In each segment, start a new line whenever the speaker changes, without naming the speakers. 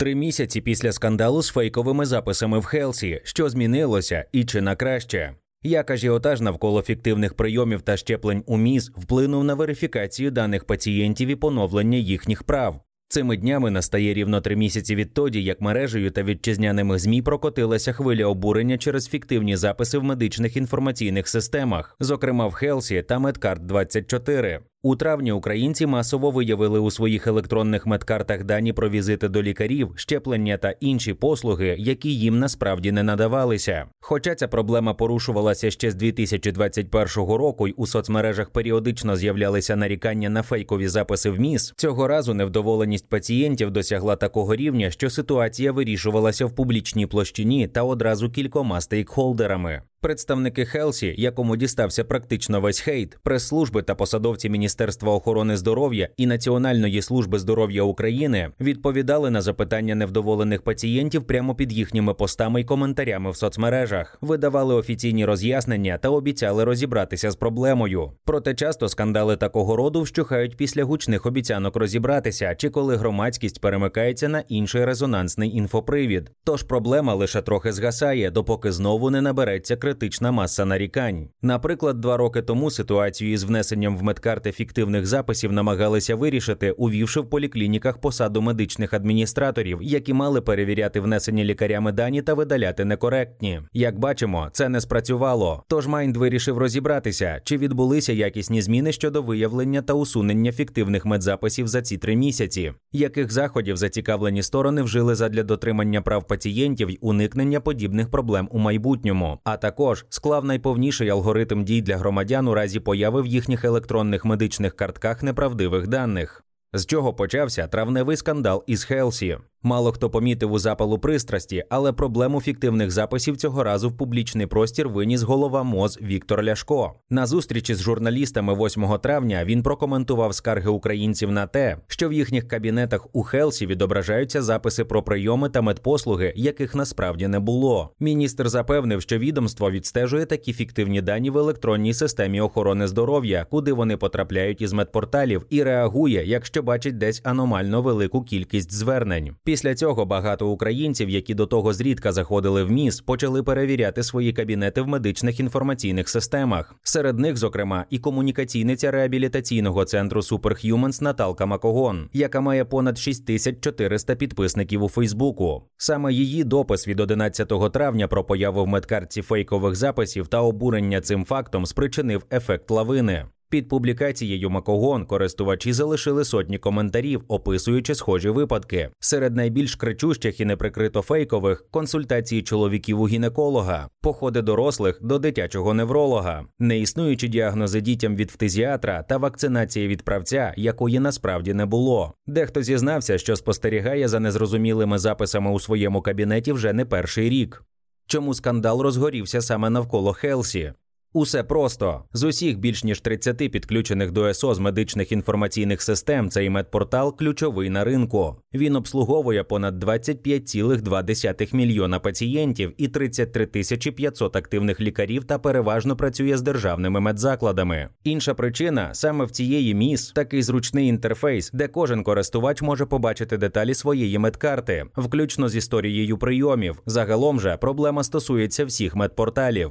Три місяці після скандалу з фейковими записами в Helsi, що змінилося і чи на краще. Як ажіотаж навколо фіктивних прийомів та щеплень у МІЗ вплинув на верифікацію даних пацієнтів і поновлення їхніх прав. Цими днями настає рівно три місяці відтоді, як мережею та вітчизняними ЗМІ прокотилася хвиля обурення через фіктивні записи в медичних інформаційних системах, зокрема в Helsi та Медкарт 24 у травні українці масово виявили у своїх електронних медкартах дані про візити до лікарів, щеплення та інші послуги, які їм насправді не надавалися. Хоча ця проблема порушувалася ще з 2021 року, й у соцмережах періодично з'являлися нарікання на фейкові записи в МІС, цього разу невдоволеність пацієнтів досягла такого рівня, що ситуація вирішувалася в публічній площині та одразу кількома стейкхолдерами. Представники Helsi, якому дістався практично весь хейт, прес-служби та посадовці Міністерства охорони здоров'я і Національної служби здоров'я України відповідали на запитання невдоволених пацієнтів прямо під їхніми постами й коментарями в соцмережах, видавали офіційні роз'яснення та обіцяли розібратися з проблемою. Проте часто скандали такого роду вщухають після гучних обіцянок розібратися, чи коли громадськість перемикається на інший резонансний інфопривід. Тож проблема лише трохи згасає, допоки знову не набереться критична маса нарікань. Наприклад, два роки тому ситуацію із внесенням в медкарти фіктивних записів намагалися вирішити, увівши в поліклініках посаду медичних адміністраторів, які мали перевіряти внесені лікарями дані та видаляти некоректні. Як бачимо, це не спрацювало. Тож Майнд вирішив розібратися, чи відбулися якісні зміни щодо виявлення та усунення фіктивних медзаписів за ці три місяці, яких заходів зацікавлені сторони вжили задля дотримання прав пацієнтів й уникнення подібних проблем у майбутньому. А також також склав найповніший алгоритм дій для громадян у разі появи в їхніх електронних медичних картках неправдивих даних. З чого почався травневий скандал із Helsi. Мало хто помітив у запалу пристрасті, але проблему фіктивних записів цього разу в публічний простір виніс голова МОЗ Віктор Ляшко. На зустрічі з журналістами 8 травня він прокоментував скарги українців на те, що в їхніх кабінетах у Helsi відображаються записи про прийоми та медпослуги, яких насправді не було. Міністр запевнив, що відомство відстежує такі фіктивні дані в електронній системі охорони здоров'я, куди вони потрапляють із медпорталів, і реагує, якщо бачить десь аномально велику кількість звернень. Після цього багато українців, які до того зрідка заходили в МІС, почали перевіряти свої кабінети в медичних інформаційних системах. Серед них, зокрема, і комунікаційниця реабілітаційного центру Superhumans Наталка Макогон, яка має понад 6400 підписників у Фейсбуку. Саме її допис від 11 травня про появу в медкартці фейкових записів та обурення цим фактом спричинив ефект лавини. Під публікацією Макогон користувачі залишили сотні коментарів, описуючи схожі випадки. Серед найбільш кричущих і неприкрито фейкових консультації чоловіків у гінеколога, походи дорослих до дитячого невролога, неіснуючі діагнози дітям від фтизіатра та вакцинація від правця, якої насправді не було. Дехто зізнався, що спостерігає за незрозумілими записами у своєму кабінеті вже не перший рік. Чому скандал розгорівся саме навколо Helsi? Усе просто з усіх більш ніж 30 підключених до ЕСОЗ медичних інформаційних систем. Цей медпортал ключовий на ринку. Він обслуговує понад 25,2 мільйона пацієнтів і 33 тисячі 500 активних лікарів та переважно працює з державними медзакладами. Інша причина саме в цієї МІС такий зручний інтерфейс, де кожен користувач може побачити деталі своєї медкарти, включно з історією прийомів. Загалом же проблема стосується всіх медпорталів.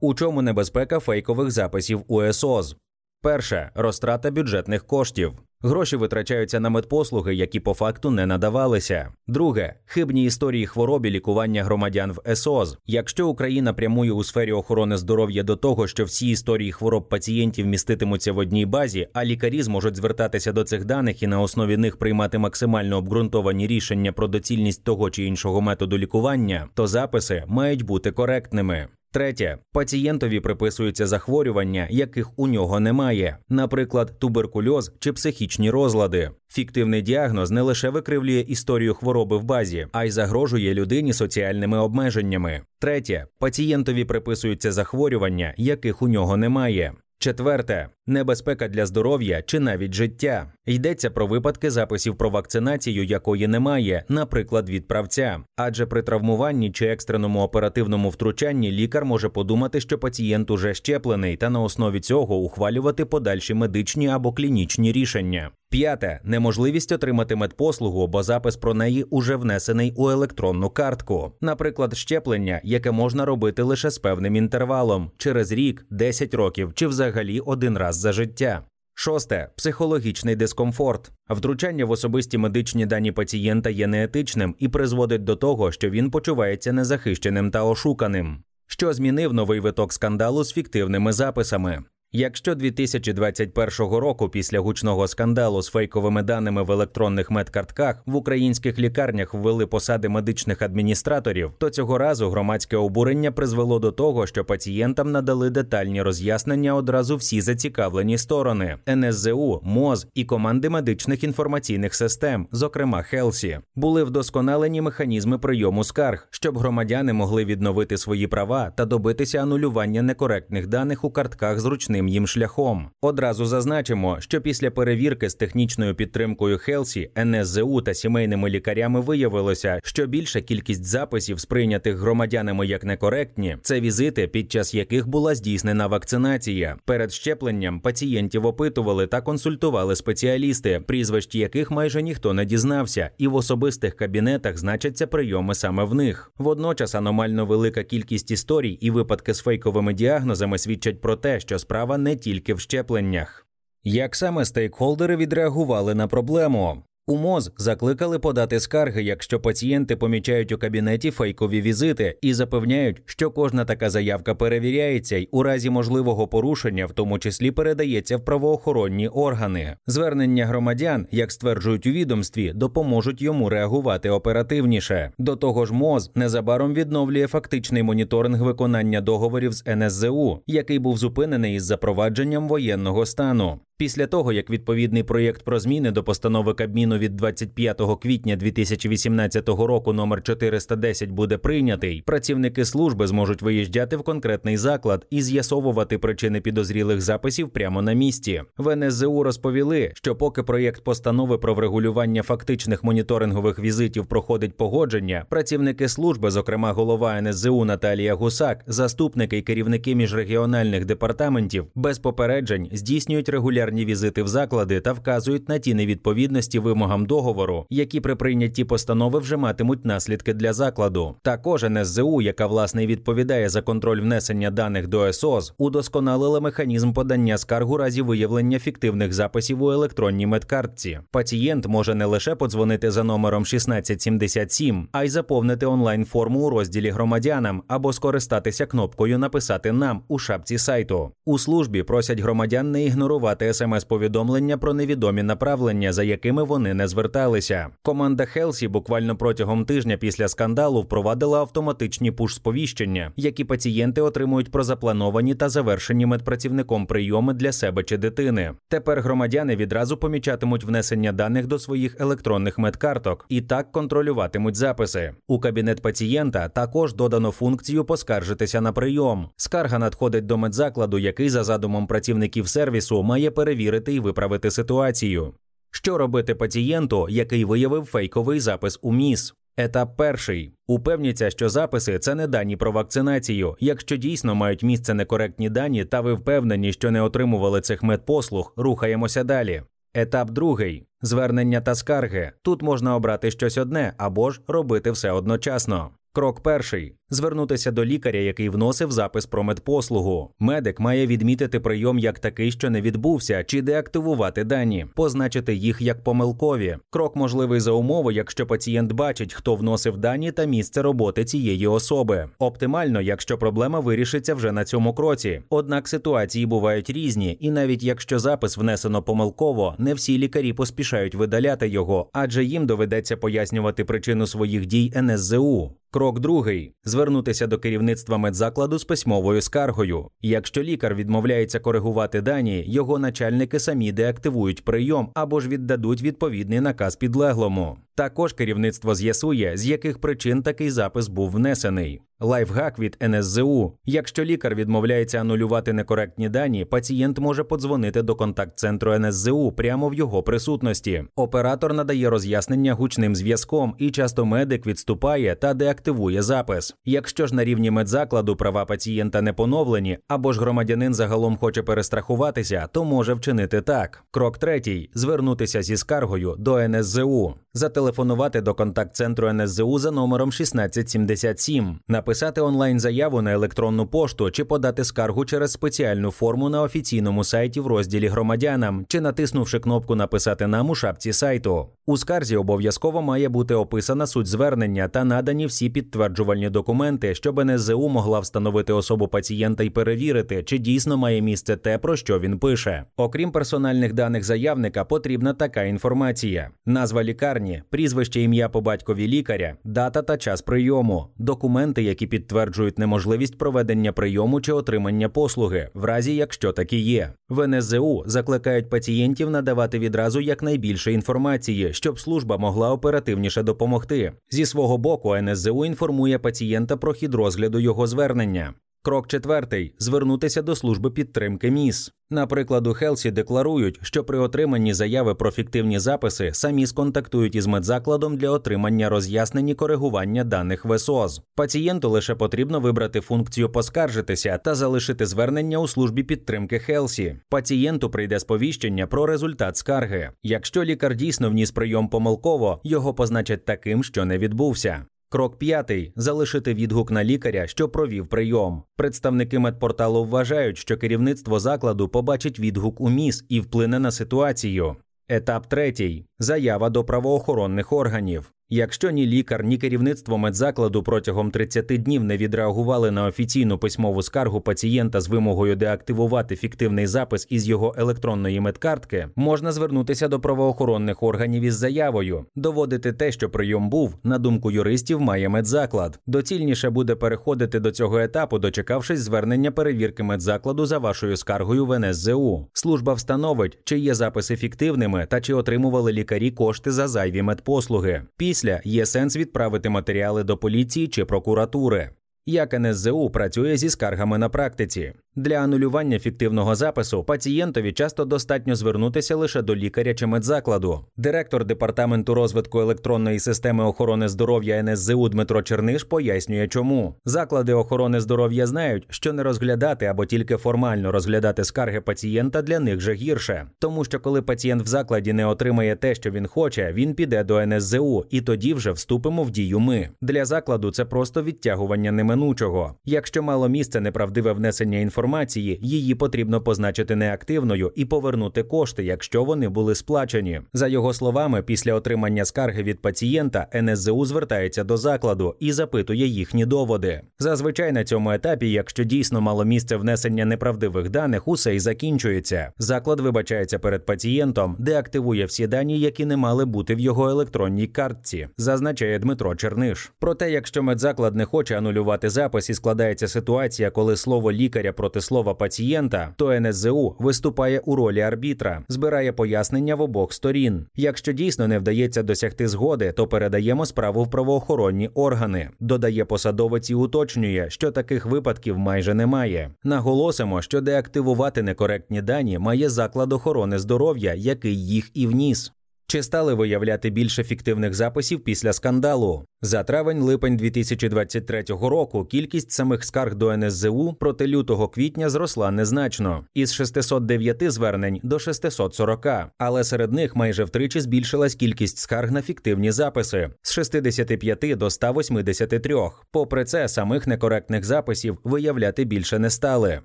У чому небезпека фейкових записів УСОЗ? Перше розтрата бюджетних коштів. Гроші витрачаються на медпослуги, які по факту не надавалися. Друге хибні історії хвороб і лікування громадян в ЕСОЗ. Якщо Україна прямує у сфері охорони здоров'я до того, що всі історії хвороб пацієнтів міститимуться в одній базі, а лікарі зможуть звертатися до цих даних і на основі них приймати максимально обґрунтовані рішення про доцільність того чи іншого методу лікування, то записи мають бути коректними. Третє, пацієнтові приписуються захворювання, яких у нього немає, наприклад, туберкульоз чи психічні розлади. Фіктивний діагноз не лише викривлює історію хвороби в базі, а й загрожує людині соціальними обмеженнями. Третє, пацієнтові приписуються захворювання, яких у нього немає. Четверте небезпека для здоров'я чи навіть життя. Йдеться про випадки записів про вакцинацію, якої немає, наприклад, від правця. Адже при травмуванні чи екстреному оперативному втручанні лікар може подумати, що пацієнт уже щеплений, та на основі цього ухвалювати подальші медичні або клінічні рішення. П'яте неможливість отримати медпослугу, бо запис про неї уже внесений у електронну картку, наприклад, щеплення, яке можна робити лише з певним інтервалом через рік, 10 років чи взагалі один раз за життя. Шосте психологічний дискомфорт. Втручання в особисті медичні дані пацієнта є неетичним і призводить до того, що він почувається незахищеним та ошуканим. Що змінив новий виток скандалу з фіктивними записами. Якщо 2021 року після гучного скандалу з фейковими даними в електронних медкартках в українських лікарнях ввели посади медичних адміністраторів, то цього разу громадське обурення призвело до того, що пацієнтам надали детальні роз'яснення одразу всі зацікавлені сторони НСЗУ, МОЗ і команди медичних інформаційних систем, зокрема Helsi, були вдосконалені механізми прийому скарг, щоб громадяни могли відновити свої права та добитися анулювання некоректних даних у картках зручним зручним їм шляхом. Одразу зазначимо, що після перевірки з технічною підтримкою Helsi, НСЗУ та сімейними лікарями виявилося, що більша кількість записів, сприйнятих громадянами як некоректні, це візити, під час яких була здійснена вакцинація. Перед щепленням пацієнтів опитували та консультували спеціалісти, прізвищ яких майже ніхто не дізнався, і в особистих кабінетах значаться прийоми саме в них. Водночас аномально велика кількість історій і випадки з фейковими діагнозами свідчать про те, що справа не тільки в щепленнях. Як саме стейкхолдери відреагували на проблему? У МОЗ закликали подати скарги, якщо пацієнти помічають у кабінеті фейкові візити і запевняють, що кожна така заявка перевіряється й у разі можливого порушення, в тому числі передається в правоохоронні органи. Звернення громадян, як стверджують у відомстві, допоможуть йому реагувати оперативніше. До того ж, МОЗ незабаром відновлює фактичний моніторинг виконання договорів з НСЗУ, який був зупинений із запровадженням воєнного стану. Після того, як відповідний проєкт про зміни до постанови Кабміну від 25 квітня 2018 року номер 410 буде прийнятий, працівники служби зможуть виїжджати в конкретний заклад і з'ясовувати причини підозрілих записів прямо на місці. В НСЗУ розповіли, що поки проєкт постанови про врегулювання фактичних моніторингових візитів проходить погодження, працівники служби, зокрема голова НСЗУ Наталія Гусак, заступники і керівники міжрегіональних департаментів, без попереджень здійснюють регулярні регулярні візити в заклади та вказують на ті невідповідності вимогам договору, які при прийнятті постанови вже матимуть наслідки для закладу. Також НСЗУ, яка власне відповідає за контроль внесення даних до СОЗ, удосконалила механізм подання скарг у разі виявлення фіктивних записів у електронній медкартці. Пацієнт може не лише подзвонити за номером 1677, а й заповнити онлайн форму у розділі громадянам або скористатися кнопкою Написати нам у шапці сайту. У службі просять громадян не ігнорувати смс-повідомлення про невідомі направлення, за якими вони не зверталися. Команда Helsi буквально протягом тижня після скандалу впровадила автоматичні пуш-сповіщення, які пацієнти отримують про заплановані та завершені медпрацівником прийоми для себе чи дитини. Тепер громадяни відразу помічатимуть внесення даних до своїх електронних медкарток і так контролюватимуть записи. У кабінет пацієнта також додано функцію поскаржитися на прийом. Скарга надходить до медзакладу, який за задумом працівників сервісу має перевірити перевірити і виправити ситуацію. Що робити пацієнту, який виявив фейковий запис у МІС? Етап перший. Упевніться, що записи це не дані про вакцинацію. Якщо дійсно мають місце некоректні дані, та ви впевнені, що не отримували цих медпослуг, рухаємося далі. Етап другий звернення та скарги. Тут можна обрати щось одне або ж робити все одночасно. Крок перший звернутися до лікаря, який вносив запис про медпослугу. Медик має відмітити прийом як такий, що не відбувся, чи деактивувати дані, позначити їх як помилкові. Крок можливий за умови, якщо пацієнт бачить, хто вносив дані та місце роботи цієї особи. Оптимально, якщо проблема вирішиться вже на цьому кроці. Однак ситуації бувають різні, і навіть якщо запис внесено помилково, не всі лікарі поспішають видаляти його, адже їм доведеться пояснювати причину своїх дій НСЗУ. Крок другий звернутися до керівництва медзакладу з письмовою скаргою. Якщо лікар відмовляється коригувати дані, його начальники самі деактивують прийом або ж віддадуть відповідний наказ підлеглому. Також керівництво з'ясує, з яких причин такий запис був внесений. Лайфхак від НСЗУ. Якщо лікар відмовляється анулювати некоректні дані, пацієнт може подзвонити до контакт-центру НСЗУ прямо в його присутності. Оператор надає роз'яснення гучним зв'язком, і часто медик відступає та деактивує запис. Якщо ж на рівні медзакладу права пацієнта не поновлені, або ж громадянин загалом хоче перестрахуватися, то може вчинити так. Крок третій звернутися зі скаргою до НСЗУ, зателефонувати до контакт-центру НСЗУ за номером 1677 написати онлайн-заяву на електронну пошту чи подати скаргу через спеціальну форму на офіційному сайті в розділі громадянам, чи натиснувши кнопку Написати нам у шапці сайту. У скарзі обов'язково має бути описана суть звернення та надані всі підтверджувальні документи, щоб НСЗУ могла встановити особу пацієнта і перевірити, чи дійсно має місце те, про що він пише. Окрім персональних даних заявника, потрібна така інформація: назва лікарні, прізвище ім'я по батькові лікаря, дата та час прийому, документи, які підтверджують неможливість проведення прийому чи отримання послуги, в разі якщо такі є. В НСЗУ закликають пацієнтів надавати відразу якнайбільше інформації, щоб служба могла оперативніше допомогти. Зі свого боку, НСЗУ інформує пацієнта про хід розгляду його звернення. Крок четвертий звернутися до служби підтримки МІС. Наприклад, у Helsi декларують, що при отриманні заяви про фіктивні записи самі сконтактують із медзакладом для отримання роз'яснень і коригування даних в ЕСОЗ. Пацієнту лише потрібно вибрати функцію поскаржитися та залишити звернення у службі підтримки Helsi. Пацієнту прийде сповіщення про результат скарги. Якщо лікар дійсно вніс прийом помилково, його позначать таким, що не відбувся. Крок п'ятий залишити відгук на лікаря, що провів прийом. Представники медпорталу вважають, що керівництво закладу побачить відгук у МІС і вплине на ситуацію. Етап третій заява до правоохоронних органів. Якщо ні лікар, ні керівництво медзакладу протягом 30 днів не відреагували на офіційну письмову скаргу пацієнта з вимогою деактивувати фіктивний запис із його електронної медкартки, можна звернутися до правоохоронних органів із заявою, доводити те, що прийом був, на думку юристів, має медзаклад. Доцільніше буде переходити до цього етапу, дочекавшись звернення перевірки медзакладу за вашою скаргою в НСЗУ. Служба встановить, чи є записи фіктивними та чи отримували лікарі кошти за зайві медпослуги. Після є сенс відправити матеріали до поліції чи прокуратури. Як НСЗУ працює зі скаргами на практиці. Для анулювання фіктивного запису пацієнтові часто достатньо звернутися лише до лікаря чи медзакладу. Директор департаменту розвитку електронної системи охорони здоров'я НСЗУ Дмитро Черниш пояснює, чому заклади охорони здоров'я знають, що не розглядати або тільки формально розглядати скарги пацієнта для них же гірше, тому що коли пацієнт в закладі не отримає те, що він хоче, він піде до НСЗУ, і тоді вже вступимо в дію. Ми для закладу це просто відтягування неминучого. Якщо мало місце неправдиве внесення інформації інформації, її потрібно позначити неактивною і повернути кошти, якщо вони були сплачені. За його словами, після отримання скарги від пацієнта НСЗУ звертається до закладу і запитує їхні доводи. Зазвичай на цьому етапі, якщо дійсно мало місце внесення неправдивих даних, усе й закінчується. Заклад вибачається перед пацієнтом, деактивує всі дані, які не мали бути в його електронній картці, зазначає Дмитро Черниш. Проте, якщо медзаклад не хоче анулювати запис і складається ситуація, коли слово лікаря проти проти слова пацієнта, то НСЗУ виступає у ролі арбітра, збирає пояснення в обох сторін. Якщо дійсно не вдається досягти згоди, то передаємо справу в правоохоронні органи. Додає посадовець і уточнює, що таких випадків майже немає. Наголосимо, що деактивувати некоректні дані має заклад охорони здоров'я, який їх і вніс. Чи стали виявляти більше фіктивних записів після скандалу? За травень-липень 2023 року кількість самих скарг до НСЗУ проти лютого квітня зросла незначно із 609 звернень до 640, але серед них майже втричі збільшилась кількість скарг на фіктивні записи з 65 до 183. Попри це, самих некоректних записів виявляти більше не стали.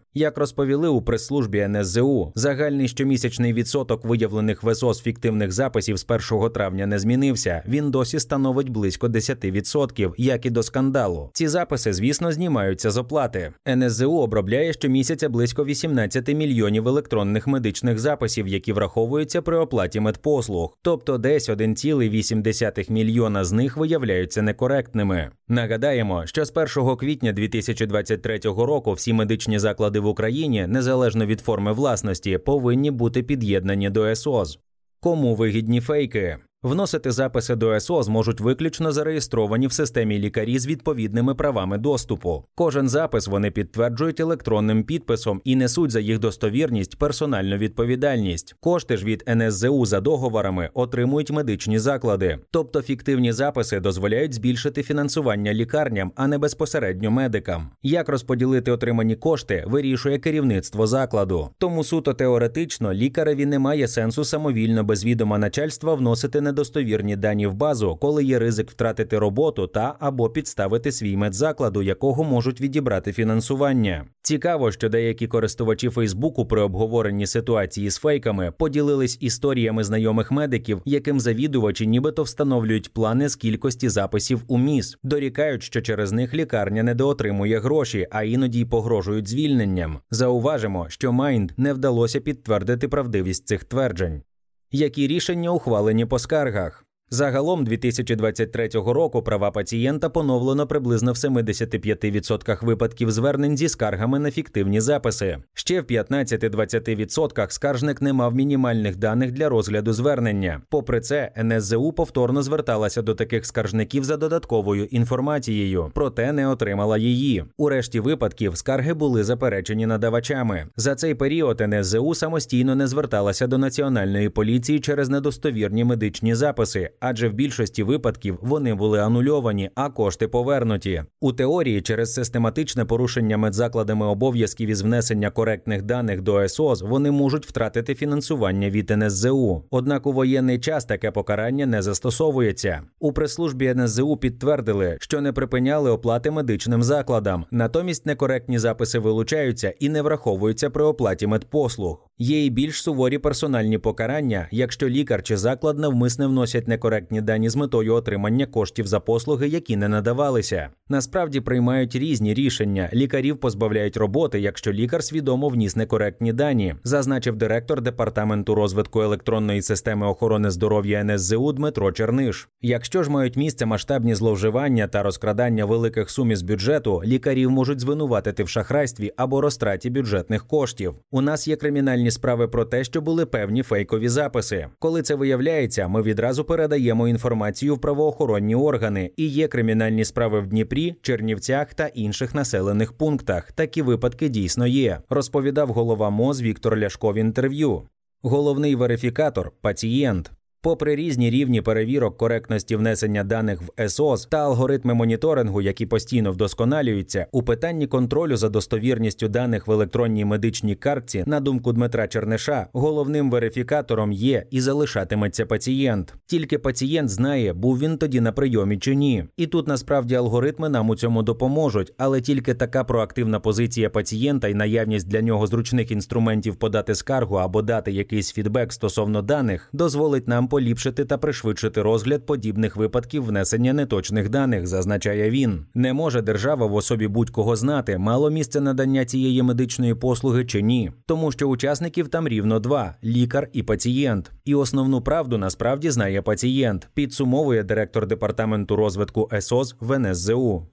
Як розповіли у прес-службі НСЗУ, загальний щомісячний відсоток виявлених ВСО фіктивних записів з 1 травня не змінився. Він досі становить близько 10%. 10%, як і до скандалу. Ці записи, звісно, знімаються з оплати. НСЗУ обробляє щомісяця близько 18 мільйонів електронних медичних записів, які враховуються при оплаті медпослуг, тобто десь 1,8 мільйона з них виявляються некоректними. Нагадаємо, що з 1 квітня 2023 року всі медичні заклади в Україні, незалежно від форми власності, повинні бути під'єднані до СОЗ. Кому вигідні фейки? Вносити записи до СО зможуть виключно зареєстровані в системі лікарі з відповідними правами доступу. Кожен запис вони підтверджують електронним підписом і несуть за їх достовірність персональну відповідальність. Кошти ж від НСЗУ за договорами отримують медичні заклади, тобто фіктивні записи дозволяють збільшити фінансування лікарням, а не безпосередньо медикам. Як розподілити отримані кошти, вирішує керівництво закладу. Тому суто теоретично лікареві немає сенсу самовільно без відома начальства вносити недостовірні дані в базу, коли є ризик втратити роботу та або підставити свій медзаклад, у якого можуть відібрати фінансування. Цікаво, що деякі користувачі Фейсбуку при обговоренні ситуації з фейками поділились історіями знайомих медиків, яким завідувачі нібито встановлюють плани з кількості записів у міс, дорікають, що через них лікарня недоотримує гроші, а іноді й погрожують звільненням. Зауважимо, що Майнд не вдалося підтвердити правдивість цих тверджень. Які рішення ухвалені по скаргах? Загалом 2023 року права пацієнта поновлено приблизно в 75% випадків звернень зі скаргами на фіктивні записи. Ще в 15-20% скаржник не мав мінімальних даних для розгляду звернення. Попри це, НСЗУ повторно зверталася до таких скаржників за додатковою інформацією, проте не отримала її. У решті випадків скарги були заперечені надавачами. За цей період НСЗУ самостійно не зверталася до національної поліції через недостовірні медичні записи адже в більшості випадків вони були анульовані, а кошти повернуті. У теорії через систематичне порушення медзакладами обов'язків із внесення коректних даних до СОЗ вони можуть втратити фінансування від НСЗУ. Однак у воєнний час таке покарання не застосовується. У прес-службі НСЗУ підтвердили, що не припиняли оплати медичним закладам, натомість некоректні записи вилучаються і не враховуються при оплаті медпослуг. Є і більш суворі персональні покарання, якщо лікар чи заклад навмисне вносять некоректні дані з метою отримання коштів за послуги, які не надавалися. Насправді приймають різні рішення. Лікарів позбавляють роботи, якщо лікар свідомо вніс некоректні дані, зазначив директор департаменту розвитку електронної системи охорони здоров'я НСЗУ Дмитро Черниш. Якщо ж мають місце масштабні зловживання та розкрадання великих сум із бюджету, лікарів можуть звинуватити в шахрайстві або розтраті бюджетних коштів. У нас є кримінальні справи про те, що були певні фейкові записи. Коли це виявляється, ми відразу передаємо інформацію в правоохоронні органи і є кримінальні справи в Дніпрі, Чернівцях та інших населених пунктах. Такі випадки дійсно є. Розповідав голова МОЗ Віктор Ляшко в інтерв'ю. Головний верифікатор пацієнт. Попри різні рівні перевірок коректності внесення даних в СОС та алгоритми моніторингу, які постійно вдосконалюються, у питанні контролю за достовірністю даних в електронній медичній картці, на думку Дмитра Черниша, головним верифікатором є і залишатиметься пацієнт. Тільки пацієнт знає, був він тоді на прийомі чи ні. І тут насправді алгоритми нам у цьому допоможуть, але тільки така проактивна позиція пацієнта і наявність для нього зручних інструментів подати скаргу або дати якийсь фідбек стосовно даних дозволить нам поліпшити та пришвидшити розгляд подібних випадків внесення неточних даних, зазначає він. Не може держава в особі будь-кого знати, мало місце надання цієї медичної послуги чи ні, тому що учасників там рівно два лікар і пацієнт. І основну правду насправді знає пацієнт, підсумовує директор департаменту розвитку ЕСОЗ в НСЗУ.